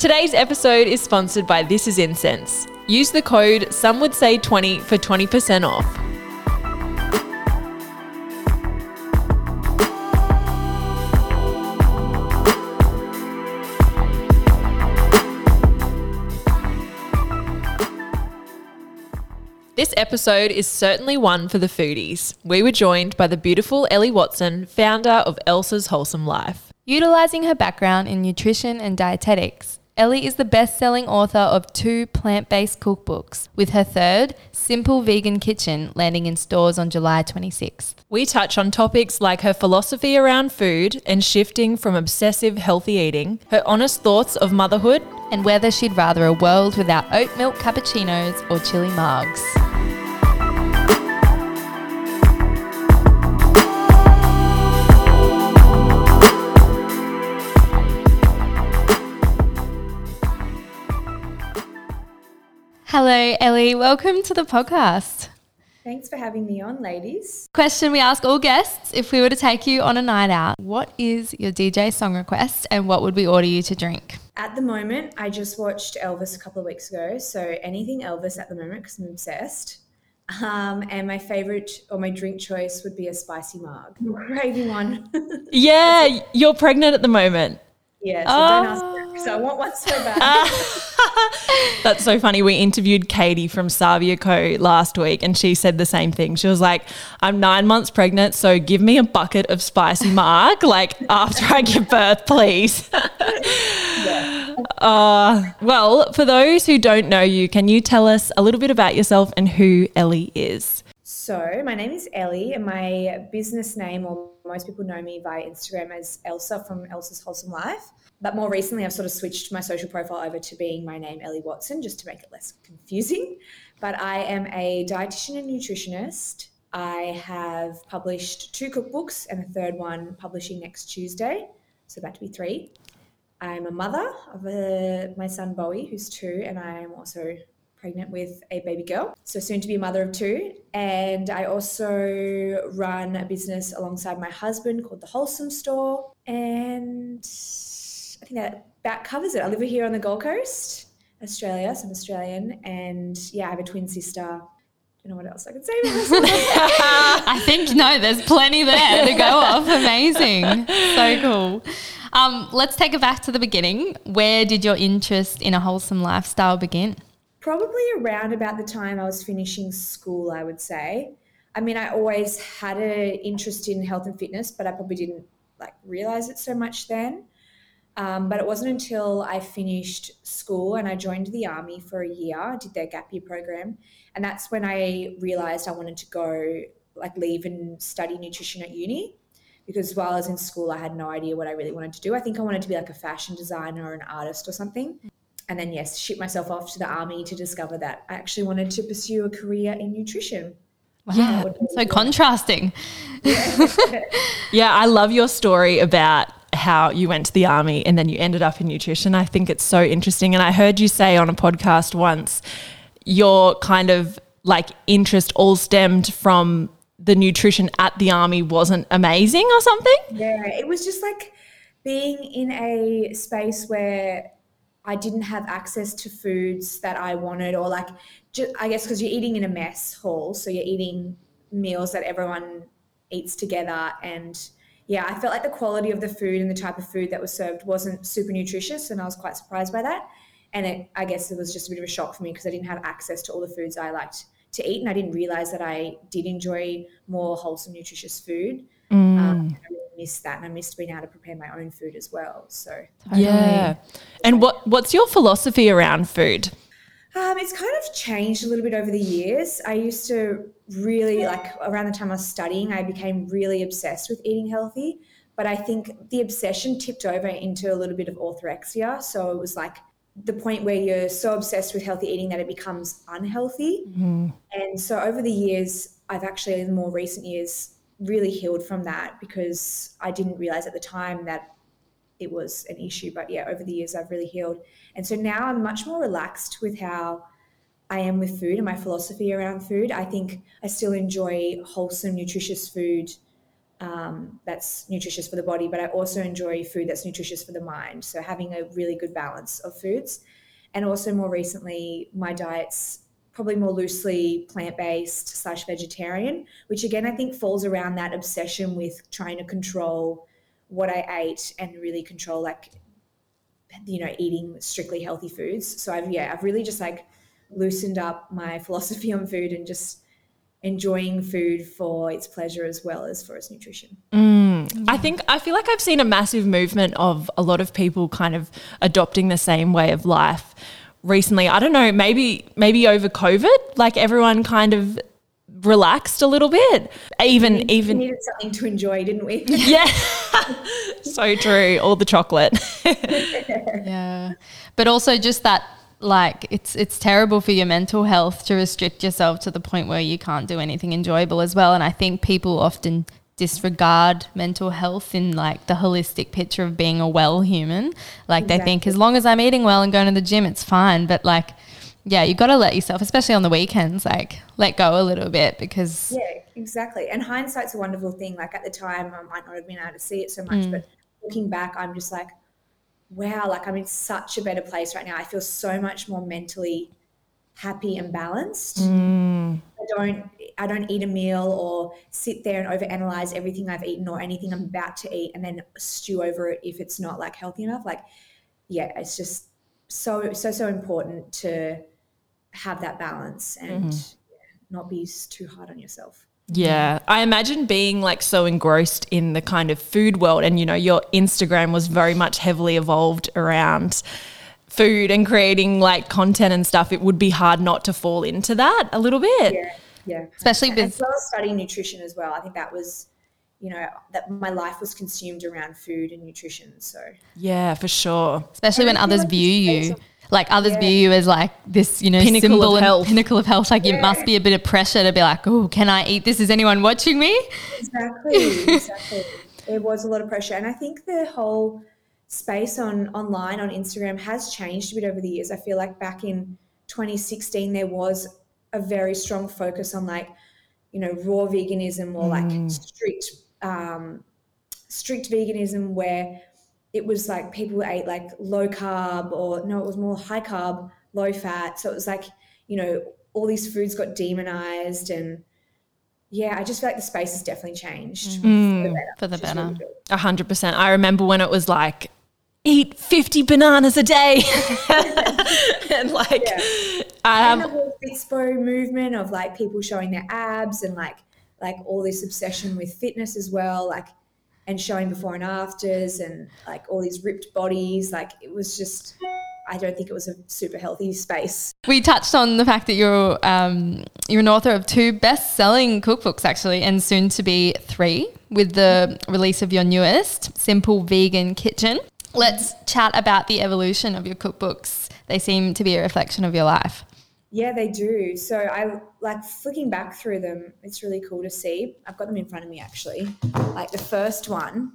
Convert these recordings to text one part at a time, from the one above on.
Today's episode is sponsored by This Is Incense. Use the code some would say 20 for 20% off. This episode is certainly one for the foodies. We were joined by the beautiful Ellie Watson, founder of Elsa's Wholesome Life. Utilizing her background in nutrition and dietetics, Ellie is the best selling author of two plant based cookbooks, with her third, Simple Vegan Kitchen, landing in stores on July 26th. We touch on topics like her philosophy around food and shifting from obsessive healthy eating, her honest thoughts of motherhood, and whether she'd rather a world without oat milk cappuccinos or chili margs. Hello, Ellie. Welcome to the podcast. Thanks for having me on, ladies. Question we ask all guests if we were to take you on a night out, what is your DJ song request and what would we order you to drink? At the moment, I just watched Elvis a couple of weeks ago, so anything Elvis at the moment because I'm obsessed. Um, and my favorite or my drink choice would be a spicy marg. craving one. yeah, you're pregnant at the moment. Yeah, so oh. Because I want one so bad. That's so funny. We interviewed Katie from Savia Co last week and she said the same thing. She was like, I'm nine months pregnant, so give me a bucket of spicy marg, like after I give birth, please. yeah. uh, well, for those who don't know you, can you tell us a little bit about yourself and who Ellie is? So, my name is Ellie, and my business name, or most people know me via Instagram as Elsa from Elsa's Wholesome Life. But more recently, I've sort of switched my social profile over to being my name, Ellie Watson, just to make it less confusing. But I am a dietitian and nutritionist. I have published two cookbooks and a third one publishing next Tuesday, so about to be three. I'm a mother of a, my son Bowie, who's two, and I am also pregnant with a baby girl, so soon to be a mother of two. And I also run a business alongside my husband called The Wholesome Store. And I think that about covers it. I live here on the Gold Coast, Australia, so I'm Australian. And yeah, I have a twin sister. I don't know what else I can say. I think no, there's plenty there to go off. Amazing, so cool. Um, let's take it back to the beginning. Where did your interest in a wholesome lifestyle begin? Probably around about the time I was finishing school, I would say. I mean, I always had an interest in health and fitness, but I probably didn't like realize it so much then. Um, but it wasn't until I finished school and I joined the army for a year, did their gap year program, and that's when I realized I wanted to go like leave and study nutrition at uni. Because while I was in school, I had no idea what I really wanted to do. I think I wanted to be like a fashion designer or an artist or something. And then, yes, ship myself off to the army to discover that I actually wanted to pursue a career in nutrition. Wow, yeah, so contrasting. Yeah. yeah, I love your story about how you went to the army and then you ended up in nutrition. I think it's so interesting. And I heard you say on a podcast once your kind of like interest all stemmed from the nutrition at the army wasn't amazing or something. Yeah, it was just like being in a space where I didn't have access to foods that I wanted, or like, just, I guess because you're eating in a mess hall, so you're eating meals that everyone eats together and yeah, I felt like the quality of the food and the type of food that was served wasn't super nutritious, and I was quite surprised by that. And it, I guess it was just a bit of a shock for me because I didn't have access to all the foods I liked to eat, and I didn't realize that I did enjoy more wholesome, nutritious food. Mm. Um, I really missed that, and I missed being able to prepare my own food as well. So yeah. And what what's your philosophy around food? Um, it's kind of changed a little bit over the years. I used to really like around the time I was studying, I became really obsessed with eating healthy. But I think the obsession tipped over into a little bit of orthorexia. So it was like the point where you're so obsessed with healthy eating that it becomes unhealthy. Mm-hmm. And so over the years, I've actually, in the more recent years, really healed from that because I didn't realize at the time that it was an issue. But yeah, over the years, I've really healed. And so now I'm much more relaxed with how I am with food and my philosophy around food. I think I still enjoy wholesome, nutritious food um, that's nutritious for the body, but I also enjoy food that's nutritious for the mind. So having a really good balance of foods. And also more recently, my diet's probably more loosely plant-based slash vegetarian, which again I think falls around that obsession with trying to control what I ate and really control like you know eating strictly healthy foods. So I've yeah I've really just like loosened up my philosophy on food and just enjoying food for its pleasure as well as for its nutrition. Mm. I think I feel like I've seen a massive movement of a lot of people kind of adopting the same way of life recently. I don't know, maybe maybe over COVID, like everyone kind of relaxed a little bit. Even we even needed something to enjoy, didn't we? yeah, so true. All the chocolate. yeah, but also just that like it's it's terrible for your mental health to restrict yourself to the point where you can't do anything enjoyable as well and i think people often disregard mental health in like the holistic picture of being a well human like exactly. they think as long as i'm eating well and going to the gym it's fine but like yeah you got to let yourself especially on the weekends like let go a little bit because yeah exactly and hindsight's a wonderful thing like at the time i might not have been able to see it so much mm. but looking back i'm just like wow, like I'm in such a better place right now. I feel so much more mentally happy and balanced. Mm. I don't I don't eat a meal or sit there and overanalyze everything I've eaten or anything I'm about to eat and then stew over it if it's not like healthy enough. Like, yeah, it's just so so so important to have that balance and mm-hmm. not be too hard on yourself. Yeah, I imagine being like so engrossed in the kind of food world, and you know, your Instagram was very much heavily evolved around food and creating like content and stuff. It would be hard not to fall into that a little bit. Yeah, yeah. Especially with as well as studying nutrition as well. I think that was, you know, that my life was consumed around food and nutrition. So yeah, for sure. Especially when others view you like others yeah. view you as like this, you know, pinnacle symbol of health. pinnacle of health. Like yeah. it must be a bit of pressure to be like, oh, can I eat this? Is anyone watching me? Exactly, exactly. There was a lot of pressure, and I think the whole space on online on Instagram has changed a bit over the years. I feel like back in 2016 there was a very strong focus on like, you know, raw veganism or like mm. strict um, strict veganism where it was like people ate like low carb or no, it was more high carb, low fat. So it was like, you know, all these foods got demonized and yeah, I just feel like the space has definitely changed mm, for the better. A hundred percent. I remember when it was like eat 50 bananas a day and like yeah. um, and the whole Fitspo movement of like people showing their abs and like like all this obsession with fitness as well like and showing before and afters and like all these ripped bodies. Like it was just, I don't think it was a super healthy space. We touched on the fact that you're um, you're an author of two best-selling cookbooks actually, and soon to be three with the release of your newest, Simple Vegan Kitchen. Let's chat about the evolution of your cookbooks. They seem to be a reflection of your life. Yeah, they do. So I like flicking back through them. It's really cool to see. I've got them in front of me actually. Like the first one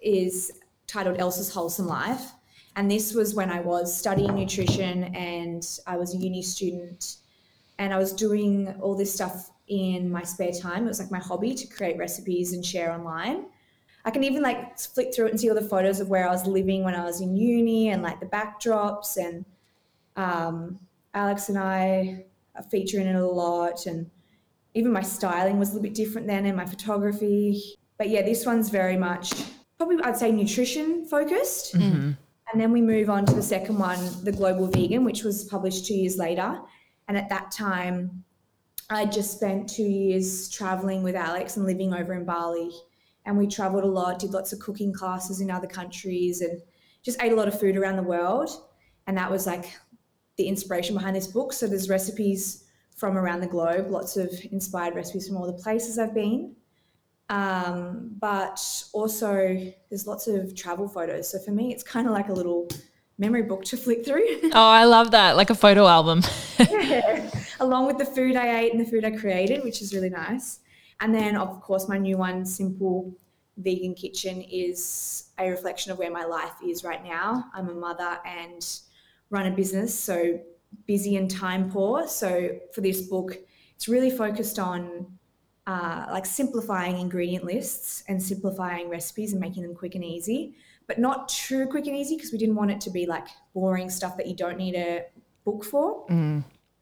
is titled Elsa's Wholesome Life. And this was when I was studying nutrition and I was a uni student and I was doing all this stuff in my spare time. It was like my hobby to create recipes and share online. I can even like flick through it and see all the photos of where I was living when I was in uni and like the backdrops and um, Alex and I featuring it a lot, and even my styling was a little bit different then, and my photography. But yeah, this one's very much probably I'd say nutrition focused. Mm-hmm. And then we move on to the second one, The Global Vegan, which was published two years later. And at that time, I just spent two years traveling with Alex and living over in Bali. And we traveled a lot, did lots of cooking classes in other countries, and just ate a lot of food around the world. And that was like the inspiration behind this book. So there's recipes from around the globe, lots of inspired recipes from all the places I've been. Um, but also there's lots of travel photos. So for me, it's kind of like a little memory book to flick through. Oh, I love that, like a photo album. yeah, along with the food I ate and the food I created, which is really nice. And then, of course, my new one, Simple Vegan Kitchen, is a reflection of where my life is right now. I'm a mother and run a business, so busy and time poor. So for this book, it's really focused on uh, like simplifying ingredient lists and simplifying recipes and making them quick and easy, but not too quick and easy because we didn't want it to be like boring stuff that you don't need a book for.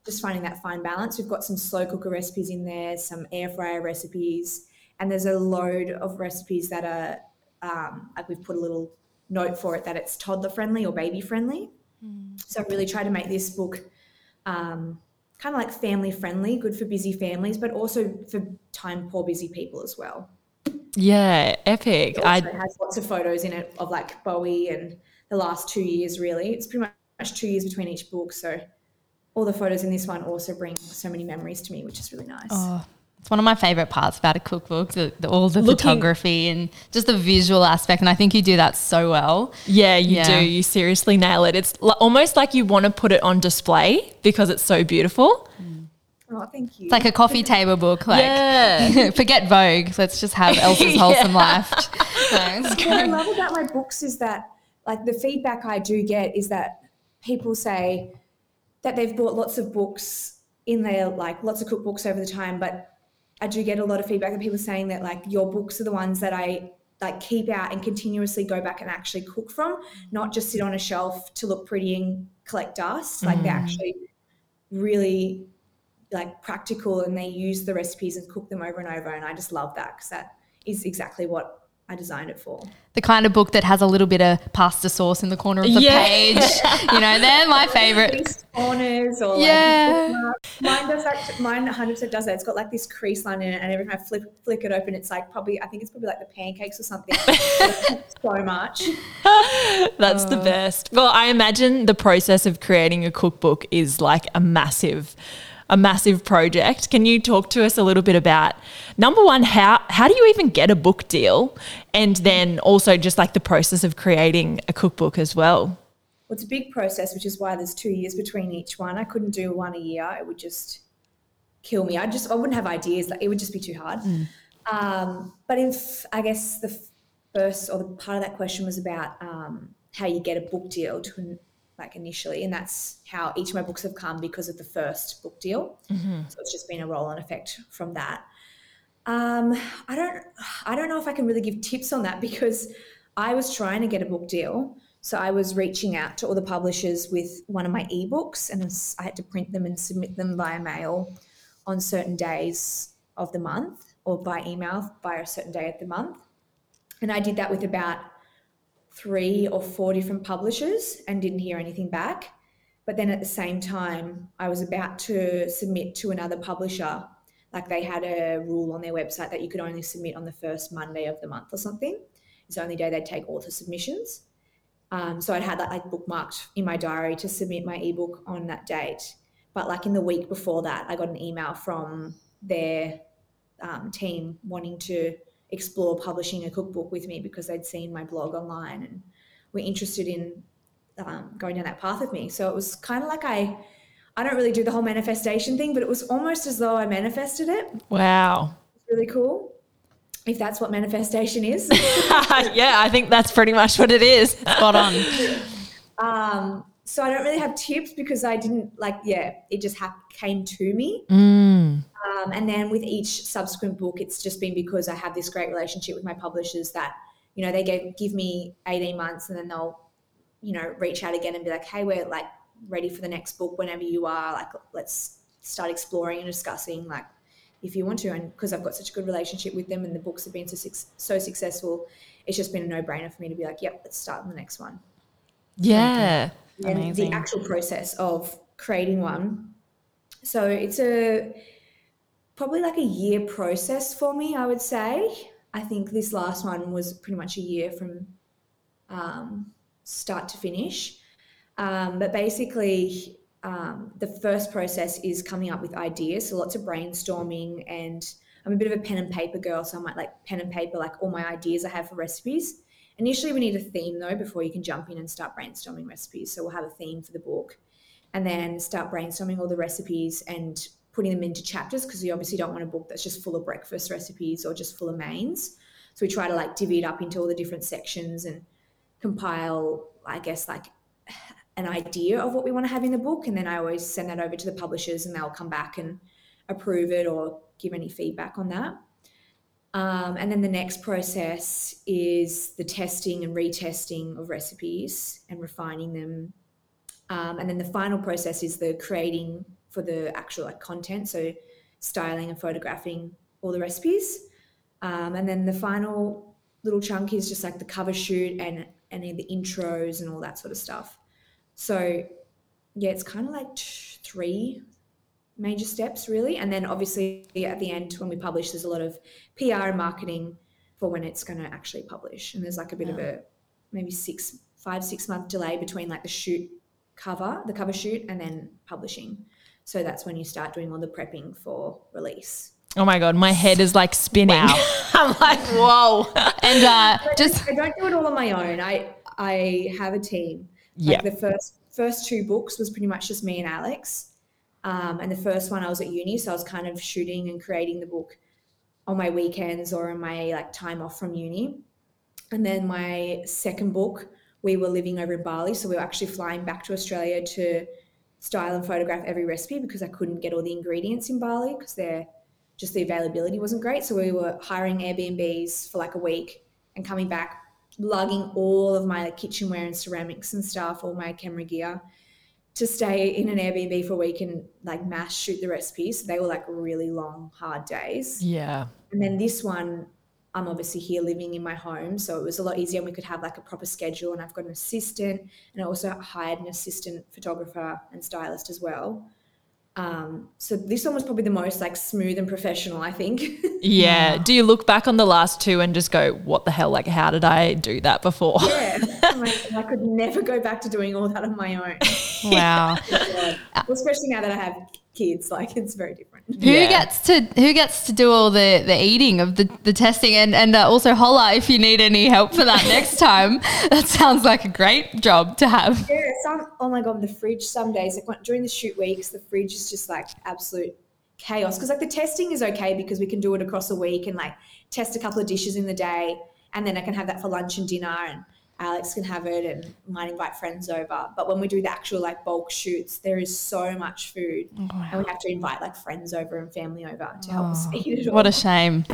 Just finding that fine balance. We've got some slow cooker recipes in there, some air fryer recipes, and there's a load of recipes that are um, like we've put a little note for it that it's toddler friendly or baby friendly. So I really try to make this book um, kind of like family friendly, good for busy families, but also for time poor busy people as well. Yeah, epic. It I has lots of photos in it of like Bowie and the last two years. Really, it's pretty much two years between each book. So all the photos in this one also bring so many memories to me, which is really nice. Oh, it's one of my favorite parts about a cookbook, the, the, all the Looking- photography and just the visual aspect. And I think you do that so well. Yeah, you Yeah. do. You seriously nail it. It's l- almost like you want to put it on display because it's so beautiful. Oh, thank you. It's like a coffee table book. Like, Yeah. forget Vogue. Let's just have Elsa's wholesome life. So what I love about my books is that, like, the feedback I do get is that people say that they've bought lots of books in their, like, lots of cookbooks over the time, but I do get a lot of feedback of people saying that, like, your books are the ones that I like keep out and continuously go back and actually cook from, not just sit on a shelf to look pretty and collect dust. Like, they're mm. actually really like practical and they use the recipes and cook them over and over. And I just love that because that is exactly what I designed it for. The kind of book that has a little bit of pasta sauce in the corner of the Yeah. page. You know, they're my favorite. Corners or Yeah. like mine does. Mine 100% does that. It's got like this crease line in it, and every time I flip flick it open, it's like probably I think it's probably like the pancakes or something. so much. That's the uh. best. Well, I imagine the process of creating a cookbook is like a massive a massive project. Can you talk to us a little bit about number one, how how do you even get a book deal? And then also just like the process of creating a cookbook as well. Well, it's a big process, which is why there's two years between each one. I couldn't do one a year; it would just kill me. I just I wouldn't have ideas. Like it would just be too hard. Um, but if I guess the first or the part of that question was about um, how you get a book deal to like initially, and that's how each of my books have come because of the first book deal. So it's just been a roll-on effect from that. Um, I don't I don't know if I can really give tips on that because I was trying to get a book deal. So I was reaching out to all the publishers with one of my ebooks and I had to print them and submit them via mail on certain days of the month or by email by a certain day of the month. And I did that with about three or four different publishers and didn't hear anything back. But then at the same time, I was about to submit to another publisher. Like they had a rule on their website that you could only submit on the first Monday of the month or something. It's the only day they'd take author submissions. Um, so I'd had that like bookmarked in my diary to submit my ebook on that date. But like in the week before that, I got an email from their um, team wanting to explore publishing a cookbook with me because they'd seen my blog online and were interested in um, going down that path with me. So it was kind of like I, I don't really do the whole manifestation thing, but it was almost as though I manifested it. Wow. It's really cool. If that's what manifestation is. yeah, I think that's pretty much what it is. Spot on. um, so I don't really have tips because I didn't like, yeah, it just hap- came to me. Mm. Um, and then with each subsequent book, it's just been because I have this great relationship with my publishers that, you know, they gave, give me 18 months and then they'll, you know, reach out again and be like, hey, we're like ready for the next book whenever you are. Like, let's start exploring and discussing, like, if you want to. And because I've got such a good relationship with them and the books have been so, so successful, it's just been a no brainer for me to be like, yep, let's start on the next one. Yeah. And Amazing. the actual process of creating one. So it's a probably like a year process for me, I would say. I think this last one was pretty much a year from um, start to finish. Um, but basically, um, the first process is coming up with ideas. So lots of brainstorming, and I'm a bit of a pen and paper girl, so I might like pen and paper like all my ideas I have for recipes. Initially, we need a theme though before you can jump in and start brainstorming recipes. So we'll have a theme for the book, and then start brainstorming all the recipes and putting them into chapters because you obviously don't want a book that's just full of breakfast recipes or just full of mains. So we try to like divvy it up into all the different sections and compile, I guess, like an idea of what we want to have in the book. And then I always send that over to the publishers and they'll come back and approve it or give any feedback on that. Um, and then the next process is the testing and retesting of recipes and refining them. Um, and then the final process is the creating for the actual like content, so styling and photographing all the recipes. Um, and then the final little chunk is just like the cover shoot and any of the intros and all that sort of stuff. So yeah, it's kind of like three major steps really and then obviously at the end when we publish there's a lot of pr and marketing for when it's going to actually publish and there's like a bit yeah. of a maybe six five six month delay between like the shoot cover the cover shoot and then publishing so that's when you start doing all the prepping for release Oh my god, my head is like spinning. Wow. I'm like, whoa. and uh, just I don't do it all on my own. I I have a team. Yeah. Like the first first two books was pretty much just me and Alex. Um, and the first one I was at uni, so I was kind of shooting and creating the book on my weekends or in my like time off from uni. And then my second book, we were living over in Bali, so we were actually flying back to Australia to style and photograph every recipe because I couldn't get all the ingredients in Bali because they're just the availability wasn't great. So we were hiring Airbnbs for like a week and coming back, lugging all of my kitchenware and ceramics and stuff, all my camera gear to stay in an Airbnb for a week and like mass shoot the recipes. They were like really long, hard days. Yeah. And then this one, I'm obviously here living in my home. So it was a lot easier and we could have like a proper schedule. And I've got an assistant and I also hired an assistant photographer and stylist as well. Um, so this one was probably the most like smooth and professional, I think. yeah. Do you look back on the last two and just go, what the hell? Like, how did I do that before? Yeah. like, I could never go back to doing all that on my own. Wow. yeah. Especially now that I have kids, like it's very different. Who yeah. gets to who gets to do all the the eating of the the testing and and uh, also holla if you need any help for that next time. That sounds like a great job to have. Yeah, some oh my god, the fridge some days like during the shoot weeks, the fridge is just like absolute chaos because like the testing is okay because we can do it across a week and like test a couple of dishes in the day and then I can have that for lunch and dinner and Alex can have it and might invite friends over. But when we do the actual like bulk shoots, there is so much food. Oh, wow. And we have to invite like friends over and family over to help oh, us eat it all. What a shame.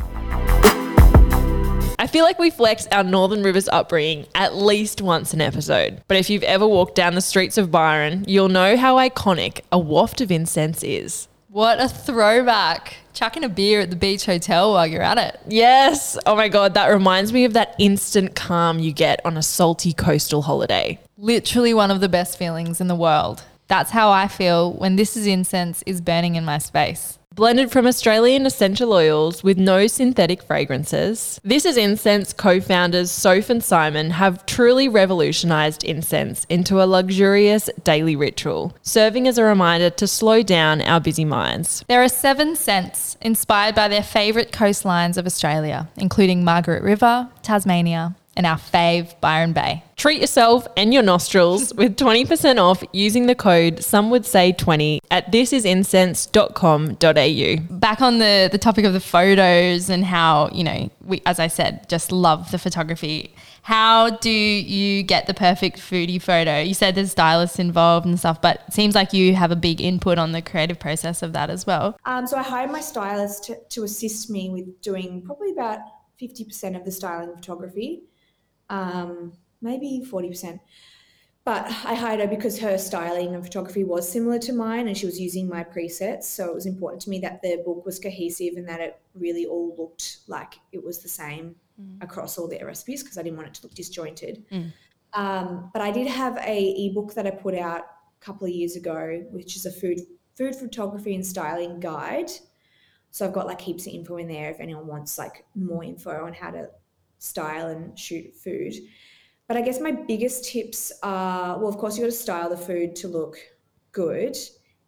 I feel like we flex our Northern Rivers upbringing at least once an episode. But if you've ever walked down the streets of Byron, you'll know how iconic a waft of incense is. What a throwback. Chucking a beer at the beach hotel while you're at it. Yes. Oh my God. That reminds me of that instant calm you get on a salty coastal holiday. Literally one of the best feelings in the world. That's how I feel when This Is Incense is burning in my space. Blended from Australian essential oils with no synthetic fragrances, This Is Incense co founders Soph and Simon have truly revolutionized incense into a luxurious daily ritual, serving as a reminder to slow down our busy minds. There are seven scents inspired by their favourite coastlines of Australia, including Margaret River, Tasmania, and our fave, Byron Bay. Treat yourself and your nostrils with 20% off using the code some would say 20 at thisisincense.com.au. Back on the, the topic of the photos and how, you know, we, as I said, just love the photography. How do you get the perfect foodie photo? You said there's stylists involved and stuff, but it seems like you have a big input on the creative process of that as well. Um, so I hired my stylist to, to assist me with doing probably about 50% of the styling photography um, maybe 40%. But I hired her because her styling and photography was similar to mine and she was using my presets. So it was important to me that the book was cohesive and that it really all looked like it was the same mm. across all their recipes because I didn't want it to look disjointed. Mm. Um, but I did have a ebook that I put out a couple of years ago, which is a food food photography and styling guide. So I've got like heaps of info in there if anyone wants like more info on how to style and shoot food. But I guess my biggest tips are well, of course, you got to style the food to look good.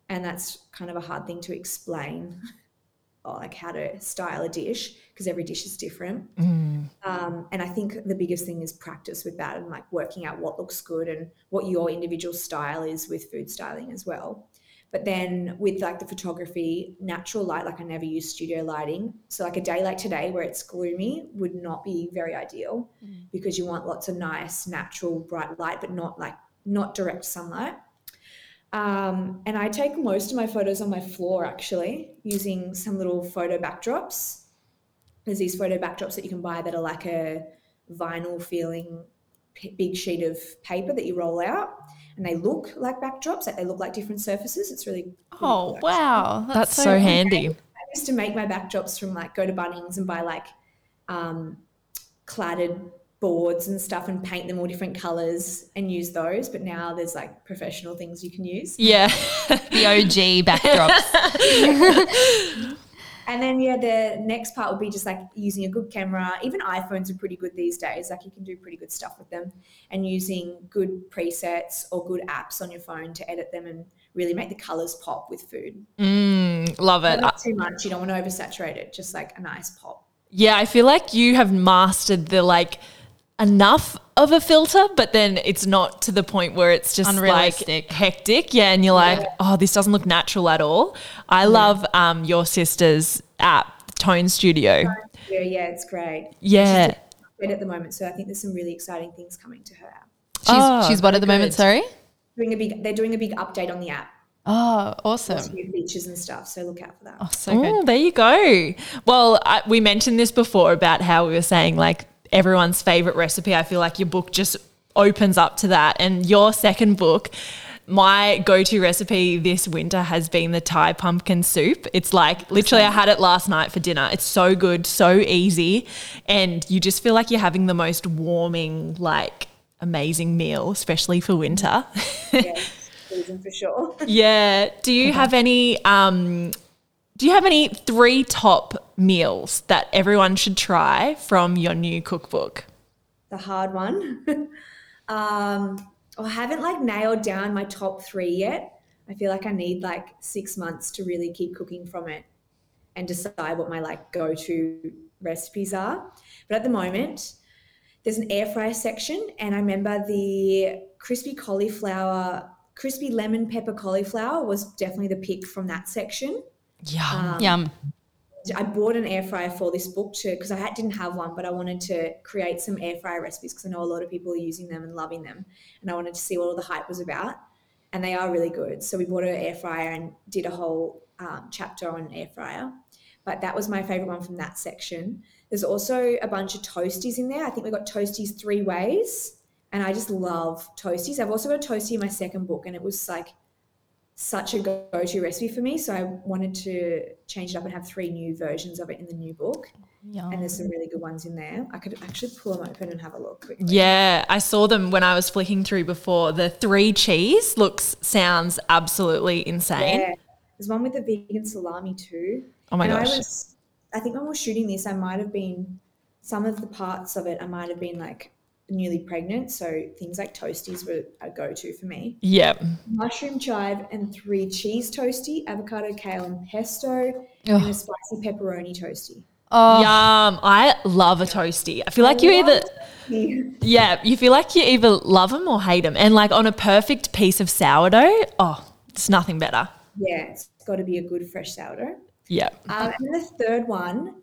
And that's kind of a hard thing to explain, or like how to style a dish, because every dish is different. Mm. Um, and I think the biggest thing is practice with that and like working out what looks good and what your individual style is with food styling as well. But then with like the photography, natural light, like I never use studio lighting. So like a day like today where it's gloomy would not be very ideal mm. because you want lots of nice, natural, bright light, but not like not direct sunlight. Um, and I take most of my photos on my floor actually, using some little photo backdrops. There's these photo backdrops that you can buy that are like a vinyl feeling p- big sheet of paper that you roll out, and they look like backdrops, like they look like different surfaces. It's really, really Oh, cool, wow. That's so handy. I used to make my backdrops from like go to Bunnings and buy like um, cladded boards and stuff and paint them all different colors and use those. But now there's like professional things you can use. Yeah. The OG backdrops. And then yeah, the next part would be just like using a good camera. Even iPhones are pretty good these days. Like you can do pretty good stuff with them, and using good presets or good apps on your phone to edit them and really make the colors pop with food. Mm, love it. Not too much. You don't want to oversaturate it. Just like a nice pop. Yeah, I feel like you have mastered the like enough of a filter, but then it's not to the point where it's just Unrealistic. like hectic. Yeah, and you're like, oh, this doesn't look natural at all. I love um, your sister's app, Tone Studio. Yeah, yeah, it's great. Yeah. Great at the moment, so I think there's some really exciting things coming to her app. She's, Oh, she's what at the very moment, sorry? Doing a big, they're doing a big update on the app. Oh, awesome. new features and stuff. So look out for that. Oh, so good. Oh, there you go. Well, I, we mentioned this before about how we were saying like everyone's favorite recipe. I feel like your book just opens up to that. And your second book, my go to recipe this winter has been the Thai pumpkin soup. It's like literally, I had it last night for dinner. It's so good, so easy. And you just feel like you're having the most warming, like, amazing meal, especially for winter. yeah, for sure. Yeah. Do you have any um do you have any three top meals that everyone should try from your new cookbook? the hard one. um, I haven't like nailed down my top three yet. I feel like I need like six months to really keep cooking from it and decide what my like go-to recipes are. But at the moment, there's an air fryer section, and I remember the crispy cauliflower, crispy lemon pepper cauliflower was definitely the pick from that section. Yeah. Yum. I bought an air fryer for this book too because I had, didn't have one, but I wanted to create some air fryer recipes because I know a lot of people are using them and loving them, and I wanted to see what all the hype was about, and they are really good. So we bought an air fryer and did a whole um, chapter on air fryer, but that was my favorite one from that section. There's also a bunch of toasties in there. I think we got toasties three ways, and I just love toasties. I've also got a toasty in my second book, and it was like such a go-to recipe for me. So I wanted to change it up and have three new versions of it in the new book. Yum. And there's some really good ones in there. I could actually pull them open and have a look quickly. Yeah, I saw them when I was flicking through before. The three cheese looks sounds absolutely insane. Yeah. There's one with the vegan salami too. Oh my and gosh. I was, I think when we we're shooting this, I might have been, some of the parts of it, I might have been like newly pregnant. So things like toasties were a go-to for me. Yep. Mushroom chive and three cheese toasty, avocado, kale, and pesto, and a spicy pepperoni toasty. Oh, Yum. I love a toasty. I feel like you either yeah, you feel like you either love them or hate them. And like on a perfect piece of sourdough, oh, it's nothing better. Yeah, it's got to be a good fresh sourdough. Yep. Um, and the third one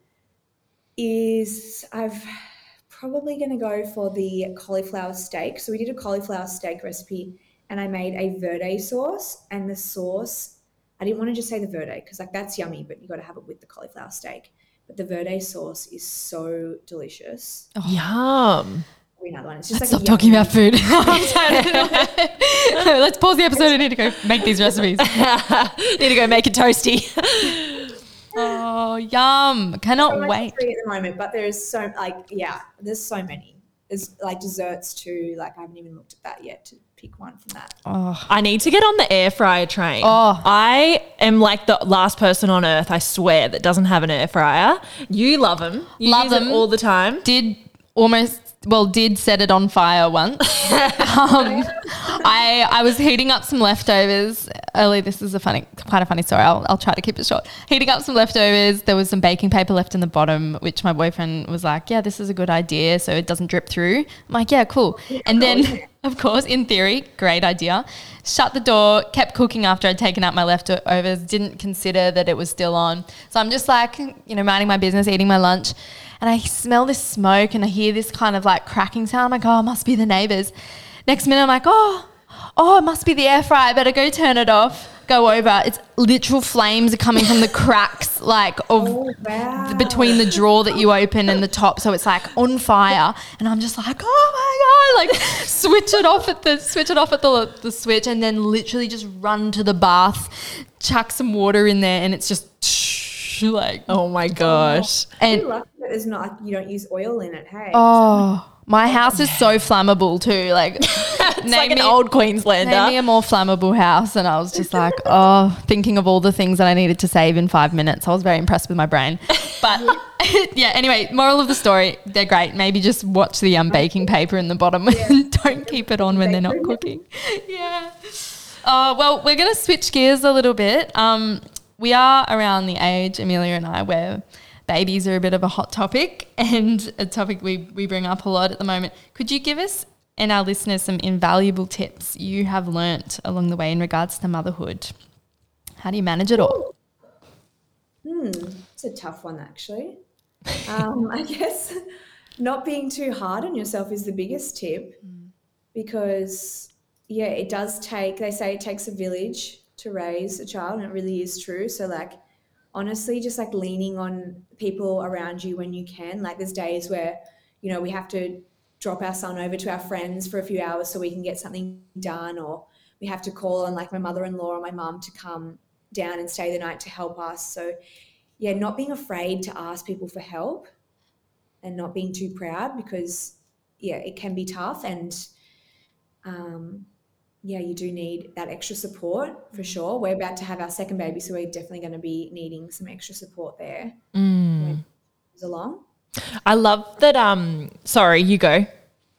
is I've probably going to go for the cauliflower steak. So we did a cauliflower steak recipe, and I made a verde sauce. And the sauce, I didn't want to just say the verde because like that's yummy, but you got to have it with the cauliflower steak. But the verde sauce is so delicious. Oh. Yum. We another one. It's just let's like stop talking about food. Let's pause the episode. I need to go make these recipes. Need to go make a toasty. Oh, yum. Cannot so wait. free at the moment, but there's so like yeah, there's so many. There's like desserts too. Like I haven't even looked at that yet to pick one from that. Oh, I need to get on the air fryer train. Oh. I am like the last person on earth, I swear, that doesn't have an air fryer. You love them. You Love use them. all the time. did almost well did set it on fire once. um, I I was heating up some leftovers early. This is a funny, quite a funny story. I'll, I'll try to keep it short. Heating up some leftovers. There was some baking paper left in the bottom, which my boyfriend was like, "Yeah, this is a good idea, so it doesn't drip through." I'm like, "Yeah, cool." And then, of course, in theory, great idea. Shut the door. Kept cooking after I'd taken out my leftovers. Didn't consider that it was still on. So I'm just like, you know, minding my business, eating my lunch and I smell this smoke and I hear this kind of like cracking sound. I'm like, oh, it must be the neighbors. Next minute, I'm like, oh, oh, it must be the air fryer. I better go turn it off. Go over. It's literal flames are coming from the cracks, like of Oh, wow. between the drawer that you open and the top. So it's like on fire, and I'm just like, oh my god! Like switch it off at the switch it off at the the switch, and then literally just run to the bath, chuck some water in there, and it's just like Oh my oh. gosh. and You're lucky that there's not you don't use oil in it. Hey. oh. My house is so flammable too. Like, It's like an old Queenslander. Name me a more flammable house. And I was just like, oh, thinking of all the things that I needed to save in five minutes. I was very impressed with my brain. But yeah, anyway, moral of the story, they're great. Maybe just watch the um, baking paper in the bottom and don't keep it on when they're not cooking. Yeah. Uh, well, we're going to switch gears a little bit. Um, we are around the age, Amelia and I, where babies are a bit of a hot topic and a topic we, we bring up a lot at the moment. Could you give us and our listeners some invaluable tips you have learnt along the way in regards to motherhood? How do you manage it all? Hmm, it's a tough one, actually. Um, I guess not being too hard on yourself is the biggest tip because, yeah, it does take, they say it takes a village to raise a child, and it really is true. So, like, honestly, just like leaning on people around you when you can. Like, there's days where, you know, we have to drop our son over to our friends for a few hours so we can get something done, or we have to call on like my mother in law or my mum to come down and stay the night to help us. So, yeah, not being afraid to ask people for help and not being too proud because, yeah, it can be tough. And, um, yeah, you do need that extra support for sure. We're about to have our second baby, so we're definitely going to be needing some extra support there. Comes along. I love that. Um, sorry, you go.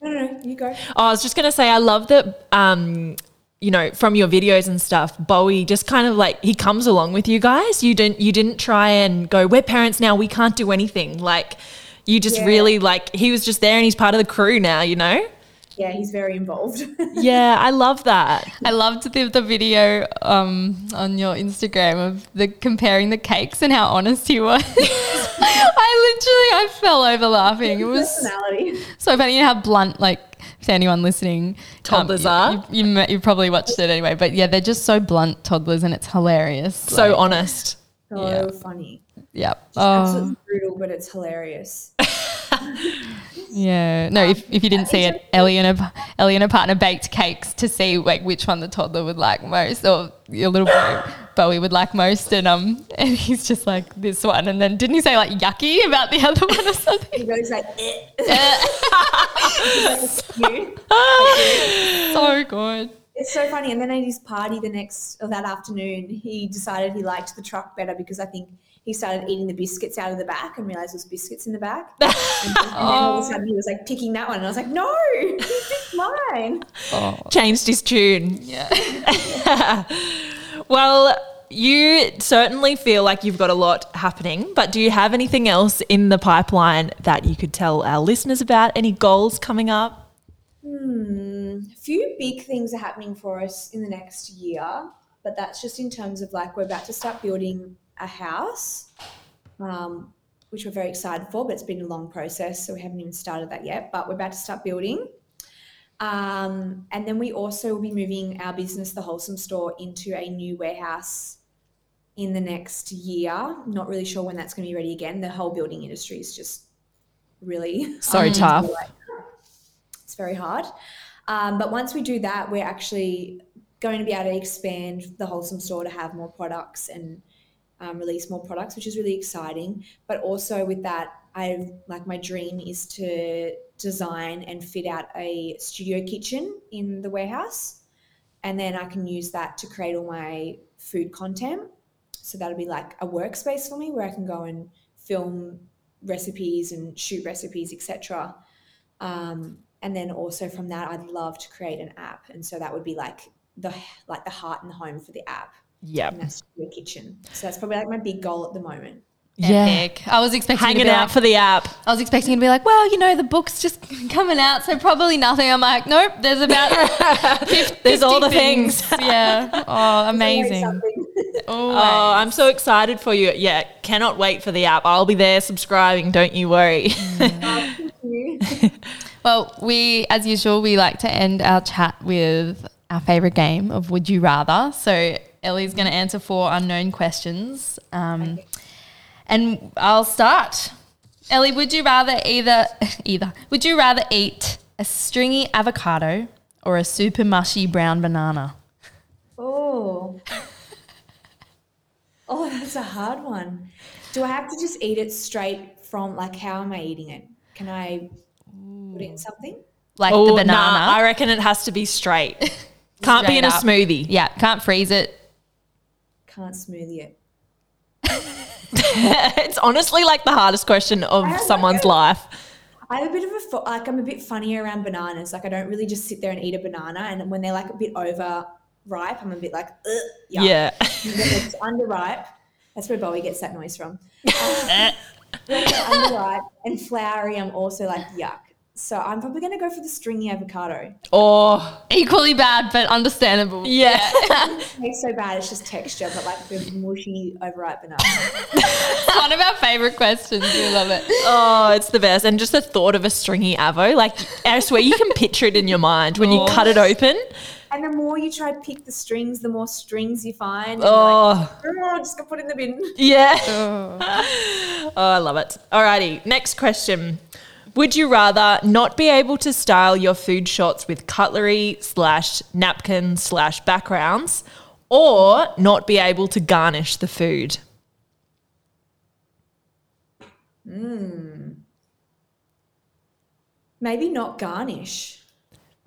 No, no, no, you go. Oh, I was just gonna say, I love that. Um, you know, from your videos and stuff, Bowie just kind of like he comes along with you guys. You didn't, you didn't try and go. We're parents now. We can't do anything. Like, you just Yeah. really like he was just there and he's part of the crew now. You know. Yeah, he's very involved. Yeah, I love that. I loved the, the video um, on your Instagram of the comparing the cakes and how honest he was. I literally I fell over laughing. It was Personality. so funny. You know how blunt, like to anyone listening, Toddlers you, are. You, you, you probably watched it anyway, but yeah, they're just so blunt toddlers, and it's hilarious. So Like, honest. So Yeah. funny. yep. Just Oh, absolutely brutal, but it's hilarious. yeah. No, if, if you didn't see it, Ellie and her Ellie and her partner baked cakes to see like which one the toddler would like most, or your little boy Bowie would like most, and um, and he's just like this one, and then didn't he say like yucky about the other one or something? He goes like, eh. So good. It's so funny. And then at his party the next or that afternoon, he decided he liked the truck better because I think he started eating the biscuits out of the back and realized there was biscuits in the back. and, and then all of a sudden he was like picking that one, and I was like, no, he picked mine. Changed his tune. Yeah. Well, you certainly feel like you've got a lot happening, but do you have anything else in the pipeline that you could tell our listeners about? Any goals coming up? Hmm, A few big things are happening for us in the next year, but that's just in terms of like we're about to start building a house, um, which we're very excited for, but it's been a long process, so we haven't even started that yet. But we're about to start building. Um, and then we also will be moving our business, the Wholesome Store, into a new warehouse in the next year. Not really sure when that's going to be ready again. The whole building industry is just really So tough. it's very hard. Um, but once we do that, we're actually going to be able to expand the Wholesome store to have more products and um, release more products, which is really exciting. But also with that, I like my dream is to design and fit out a studio kitchen in the warehouse, and then I can use that to create all my food content. So that'll be like a workspace for me where I can go and film recipes and shoot recipes, etc. Um, and then also from that, I'd love to create an app, and so that would be like the like the heart and the home for the app, Yep. and that's your kitchen. So that's probably like my big goal at the moment. Epic. I was expecting to Hanging be out like, for the app. I was expecting to be like, well, you know, the book's just coming out, so probably nothing. I'm like, nope, there's about 50, There's all the 50 things. yeah. Oh, amazing. Oh, I'm so excited for you. Yeah, cannot wait for the app. I'll be there subscribing. Don't you worry. Thank mm. you. Well, we, as usual, we like to end our chat with our favorite game of Would You Rather. So Ellie's going to answer four unknown questions. Um, and I'll start. Ellie, would you rather either either would you rather eat a stringy avocado or a super mushy brown banana? Oh. oh, that's a hard one. Do I have to just eat it straight from like how am I eating it? Can I put it in something? Like Oh, the banana? Nah, I reckon it has to be straight. Can't be Straight in a smoothie. yeah, can't freeze it. Can't smoothie it. it's honestly like the hardest question of someone's know. life. I have a bit of a like I'm a bit funny around bananas. Like I don't really just sit there and eat a banana, and when they're like a bit over ripe, I'm a bit like. Yeah. It's underripe. That's where Bowie gets that noise from. Um, underripe and flowery, I'm also like yuck. So I'm probably going to go for the stringy avocado. Oh, Equally bad, but understandable. yeah. It tastes so bad, it's just texture, but like the mushy overripe banana. It's one of our favorite questions. We love it. oh, it's the best. And just the thought of a stringy avo, like I swear you can picture it in your mind when you oh. cut it open. And the more you try to pick the strings, the more strings you find. And you're like, Oh, oh, just go put it in the bin. yeah. Oh, oh I love it. Alrighty, next question. Would you rather not be able to style your food shots with cutlery slash napkins slash backgrounds or not be able to garnish the food? Hmm. Maybe not garnish.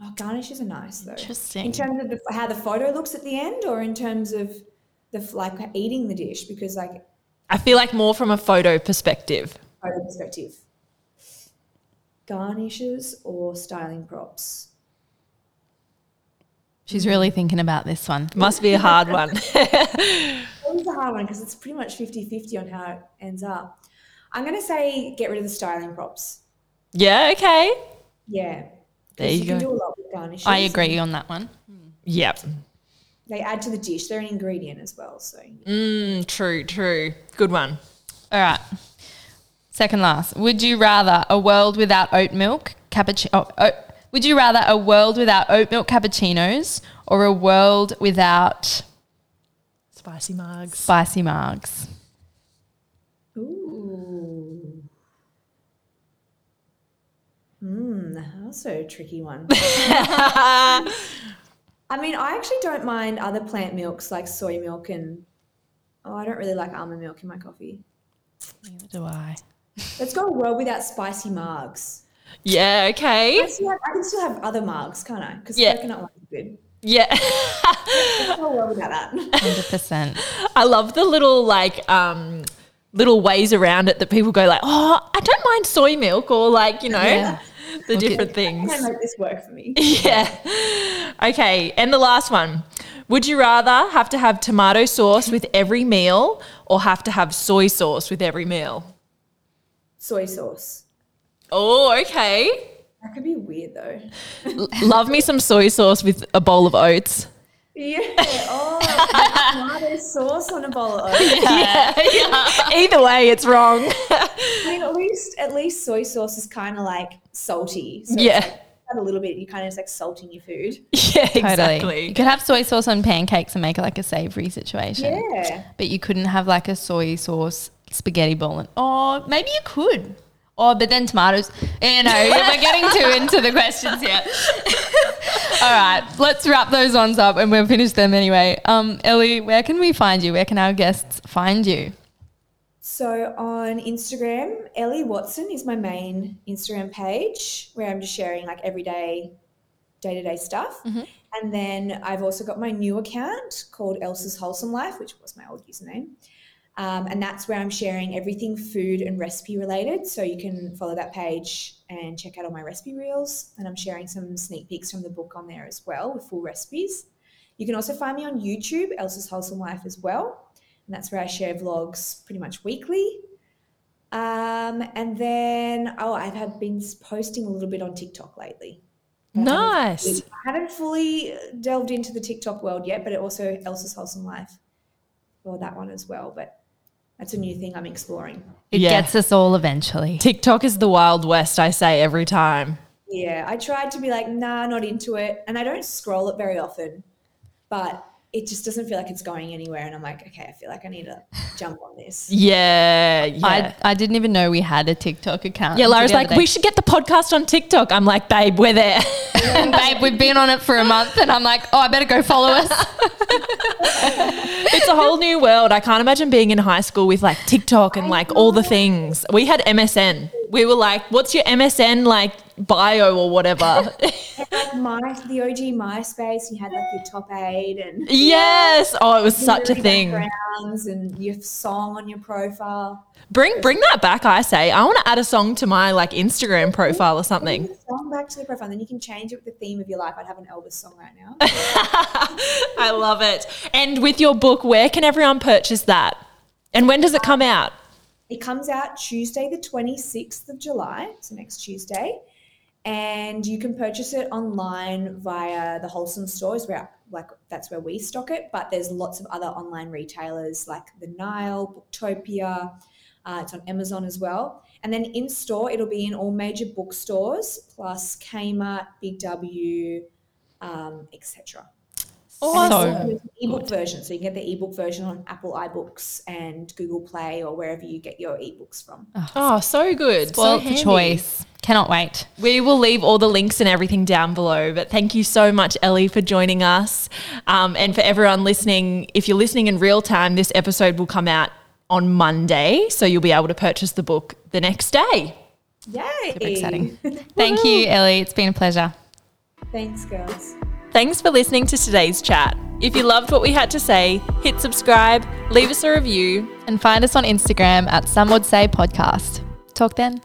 Oh, garnishes are nice though. Interesting. In terms of the, how the photo looks at the end, or in terms of the like eating the dish, because like I feel like more from a photo perspective. photo perspective. Garnishes or styling props. She's really thinking about this one. Must be a hard one. It's a hard one because it's pretty much 50-50 on how it ends up. I'm gonna say get rid of the styling props. yeah, okay. Yeah. There 'Cause you can go. do a lot with garnishes. I agree on that one. Yep. They add to the dish. They're an ingredient as well. So Mm, true, true. Good one. All right. Second last. Would you rather a world without oat milk cappuccino? Oh, oh, would you rather a world without oat milk cappuccinos or a world without Spicy margs. spicy margs. Ooh. Hmm, that's a tricky one. I mean, I actually don't mind other plant milks like soy milk and oh, I don't really like almond milk in my coffee. Neither do I. Let's go a world without spicy margs. Yeah, okay. I, have, I can still have other margs, can't I? Because Yeah. coconut one is good. Yeah. Let's go a world without that. 100%. I love the little like um little ways around it that people go like, "Oh, I don't mind soy milk," or like, you know, Yeah. the Look at- different Can things. I make this work for me? Yeah. Okay, and the last one. Would you rather have to have tomato sauce with every meal or have to have soy sauce with every meal? Soy sauce. Oh, okay. That could be weird though. Love me some soy sauce with a bowl of oats. Yeah. Oh, tomato sauce on a bowl of oats. Yeah, yeah. Either way, it's wrong. I mean, at least at least soy sauce is kind of like salty. So Yeah. Like, a little bit. You kind of just like salting your food. yeah, Totally. exactly. You could have soy sauce on pancakes and make it like a savory situation. Yeah. But you couldn't have like a soy sauce spaghetti bowl. And, oh, maybe you could. Oh, but then tomatoes. You know, we're getting too into the questions here. All right, let's wrap those ones up and we'll finish them anyway. Um, Ellie, where can we find you? Where can our guests find you? So on Instagram, Ellie Watson is my main Instagram page where I'm just sharing like everyday, day to day stuff. And then I've also got my new account called Elsa's Wholesome Life, which was my old username. Um, and that's where I'm sharing everything food and recipe related. So you can follow that page and check out all my recipe reels. And I'm sharing some sneak peeks from the book on there as well with full recipes. You can also find me on YouTube, Elsa's Wholesome Life as well. And that's where I share vlogs pretty much weekly. Um, and then, oh, I've been posting a little bit on TikTok lately. I haven't Nice. I haven't fully delved into the TikTok world yet, but it also Elsa's Wholesome Life or that one as well. But that's a new thing I'm exploring. It Yeah. gets us all eventually. TikTok is the Wild West, I say every time. Yeah, I tried to be like, nah, not into it. And I don't scroll it very often, but it just doesn't feel like it's going anywhere. And I'm like, okay, I feel like I need to jump on this. Yeah, yeah. I, I didn't even know we had a TikTok account. yeah, Lara's like, other we should get the podcast on TikTok. I'm like, babe, we're there. babe, we've been on it for a month, and I'm like, oh, I better go follow us. it's a whole new world. I can't imagine being in high school with like TikTok and like all the things. We had MSN. We were like, what's your MSN like bio or whatever? Like my, the OG MySpace, you had like your top eight and yes. Oh, it was such a thing. and your song on your profile. Bring bring that back, I say. I want to add a song to my like Instagram profile or something. Bring song back to the profile, then you can change it with the theme of your life. I'd have an Elvis song right now. I love it. And with your book, where can everyone purchase that? And when does it come out? It comes out Tuesday, the 26th of July, so next Tuesday. And you can purchase it online via the Wholesome stores, where like that's where we stock it. But there's lots of other online retailers like the Nile, Booktopia. Uh, it's on Amazon as well. And then in store, it'll be in all major bookstores, plus Kmart, Big W, um, etc. Awesome. And it's ebook version, so you can get the ebook version on Apple iBooks and Google Play or wherever you get your ebooks from. Oh, so good. Well, so choice. Cannot wait. We will leave all the links and everything down below. But thank you so much, Ellie, for joining us. Um, and for everyone listening, if you're listening in real time, this episode will come out on Monday. So you'll be able to purchase the book the next day. Yay! Super exciting. Thank you, Ellie. It's been a pleasure. Thanks, girls. Thanks for listening to today's chat. If you loved what we had to say, hit subscribe, leave us a review, And find us on Instagram at Some Would Say Podcast. Talk then.